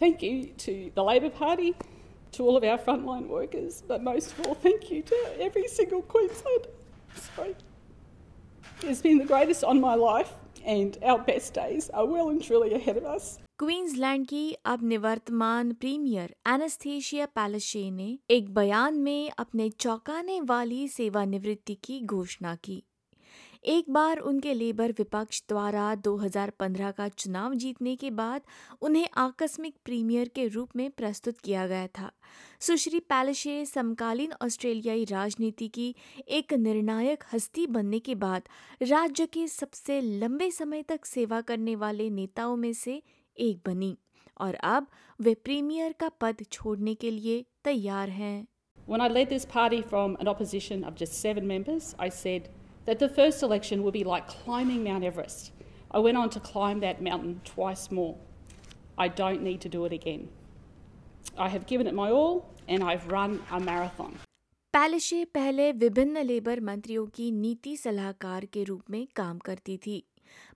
Thank you to the Labor Party, to all of our frontline workers, but most of all, thank you to every single Queenslander. Sorry. It's been the greatest on my life, and our best days are well and truly ahead of us. Queensland की अब निवर्तमान premiere एनास्थेशिया पैलेशे ने एक बयान में अपने चौंकाने वाली सेवानिवृत्ति की घोषणा की एक बार उनके लेबर विपक्ष द्वारा 2015 का चुनाव जीतने के बाद उन्हें आकस्मिक प्रीमियर के रूप में प्रस्तुत किया गया था। सुश्री पैलेशे समकालीन ऑस्ट्रेलियाई राजनीति की एक निर्णायक हस्ती बनने के बाद राज्य के सबसे लंबे समय तक सेवा करने वाले नेताओं में से एक बनी और अब वे प्रीमियर का पद छोड़ने के लिए तैयार हैं। When I led this party from an opposition of just seven members, I said that the first election would be like climbing Mount Everest. I went on to climb that mountain twice more. I don't need to do it again. I have given it my all and I've run a marathon. पैलेशे पहले विभिन्न labour मंत्रियों की नीति सलाहकार के रूप में काम करती थी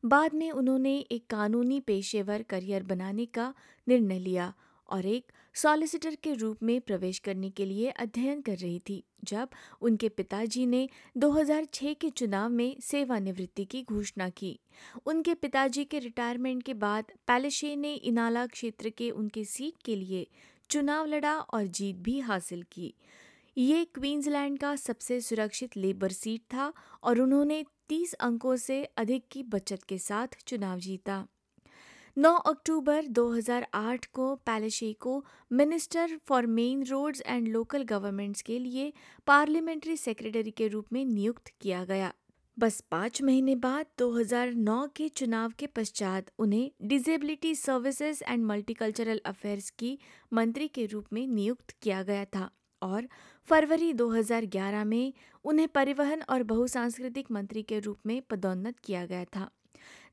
बाद में उन्होंने एक कानूनी पेशेवर करियर बनाने का निर्णय लिया और एक सॉलिसिटर के रूप में प्रवेश करने के लिए अध्ययन कर रही थी, जब उनके पिताजी ने 2006 के चुनाव में सेवानिवृत्ति की घोषणा की। उनके पिताजी के रिटायरमेंट के बाद पैलेशे ने इनाला क्षेत्र के उनके सीट के लिए चुनाव लड़ा और जीत भी हासिल की। ये क्वींसलैंड का सबसे सुरक्षित लेबर सीट था और उन्होंने 30 अंकों से अधिक की बचत के साथ चुनाव जीता। 9 अक्टूबर 2008 को पैलेशी को minister for main roads and local governments के लिए पार्लियामेंट्री सेक्रेटरी के रूप में नियुक्त किया गया। बस पाँच महीने बाद 2009 के चुनाव के पश्चात उन्हें disability services and multicultural affairs की मंत्री के रूप में नियुक्त किया गया था और फरवरी 2011 में उन्हें परिवहन और बहुसांस्कृतिक मंत्री के रूप में पदोन्नत किया गया था।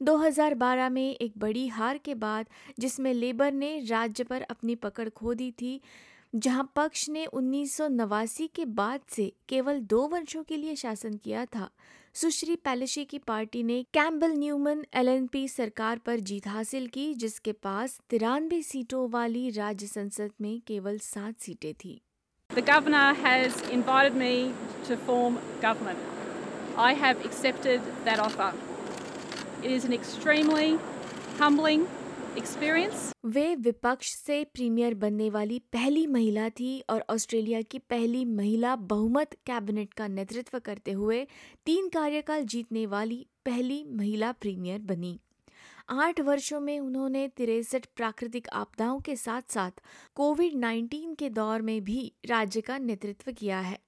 2012 में एक बड़ी हार के बाद, जिसमें लेबर ने राज्य पर अपनी पकड़ खो दी थी, जहाँ पक्ष ने उन्नीस सौ नवासी के बाद से केवल दो वर्षों के लिए शासन किया था सुश्री पैलेशी की पार्टी ने कैम्बल न्यूमन एलएनपी सरकार पर जीत हासिल की, जिसके पास तिरानवे सीटों वाली राज्य संसद में केवल सात सीटें थी The Governor has invited me to form government. I have accepted that offer. It is an extremely humbling experience. वे विपक्ष से प्रीमियर बनने वाली पहली महिला थी और ऑस्ट्रेलिया की पहली महिला बहुमत कैबिनेट का नेतृत्व करते हुए तीन कार्यकाल जीतने वाली पहली महिला प्रीमियर बनी आठ वर्षों में उन्होंने तिरसठ प्राकृतिक आपदाओं के साथ साथ कोविड 19 के दौर में भी राज्य का नेतृत्व किया है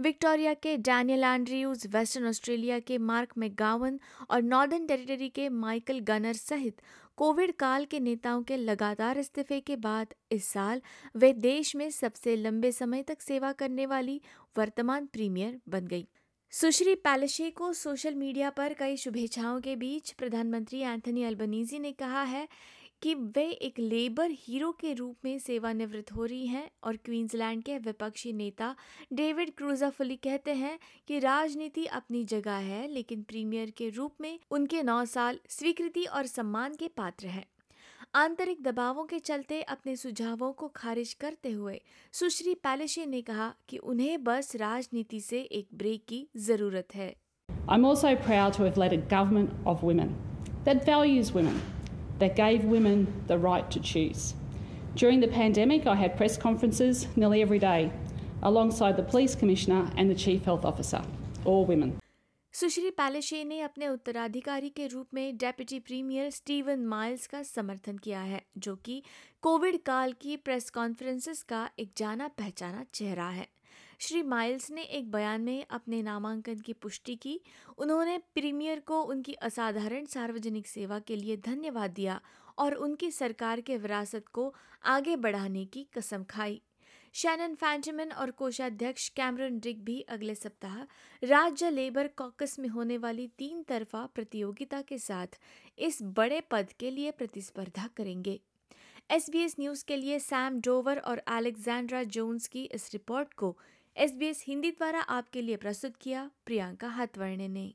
विक्टोरिया के डैनियल एंड्रयूज, वेस्टर्न ऑस्ट्रेलिया के मार्क मैगावन और नॉर्दर्न टेरिटरी के माइकल गनर सहित कोविड काल के नेताओं के लगातार इस्तीफे के बाद इस साल वे देश में सबसे लंबे समय तक सेवा करने वाली वर्तमान प्रीमियर बन गई। सुश्री पैलेशे को सोशल मीडिया पर कई शुभेच्छाओं के बीच प्रधानमंत्री एंथनी अल्बनीजी ने कहा है कि वे एक लेबर हीरो के रूप में सेवानिवृत्त हो रही हैं और क्वींसलैंड के विपक्षी नेता डेविड क्रूजाफुली कहते हैं कि राजनीति अपनी जगह है लेकिन प्रीमियर के रूप में उनके नौ साल स्वीकृति और सम्मान के पात्र हैं। आंतरिक दबावों के चलते अपने सुझावों को खारिज करते हुए सुश्री पैलेशे ने कहा कि उन्हें बस राजनीति से एक ब्रेक की ज़रूरत है। I'm also proud to have led a government of women that values women, that gave women the right to choose. During the pandemic, I had press conferences nearly every day alongside the police commissioner and the chief health officer, all women. सुश्री पैलेशे ने अपने उत्तराधिकारी के रूप में deputy premiere Steven miles का समर्थन किया है जो कि कोविड काल की प्रेस कॉन्फ्रेंसेस का एक जाना पहचाना चेहरा है श्री माइल्स ने एक बयान में अपने नामांकन की पुष्टि की। उन्होंने प्रीमियर को उनकी असाधारण सार्वजनिक सेवा के लिए धन्यवाद दिया और उनकी सरकार के विरासत को आगे बढ़ाने की कसम खाई। शैनन फैंटमन और कोषाध्यक्ष कैमरन डिक भी अगले सप्ताह राज्य लेबर कॉकस में होने वाली तीन तरफा प्रतियोगिता के साथ इस बड़े पद के लिए प्रतिस्पर्धा करेंगे। एसबीएस न्यूज़ के लिए सैम डोवर और अलेक्जेंड्रा जोन्स की इस रिपोर्ट को SBS हिंदी द्वारा आपके लिए प्रस्तुत किया प्रियंका हथवर्णे ने।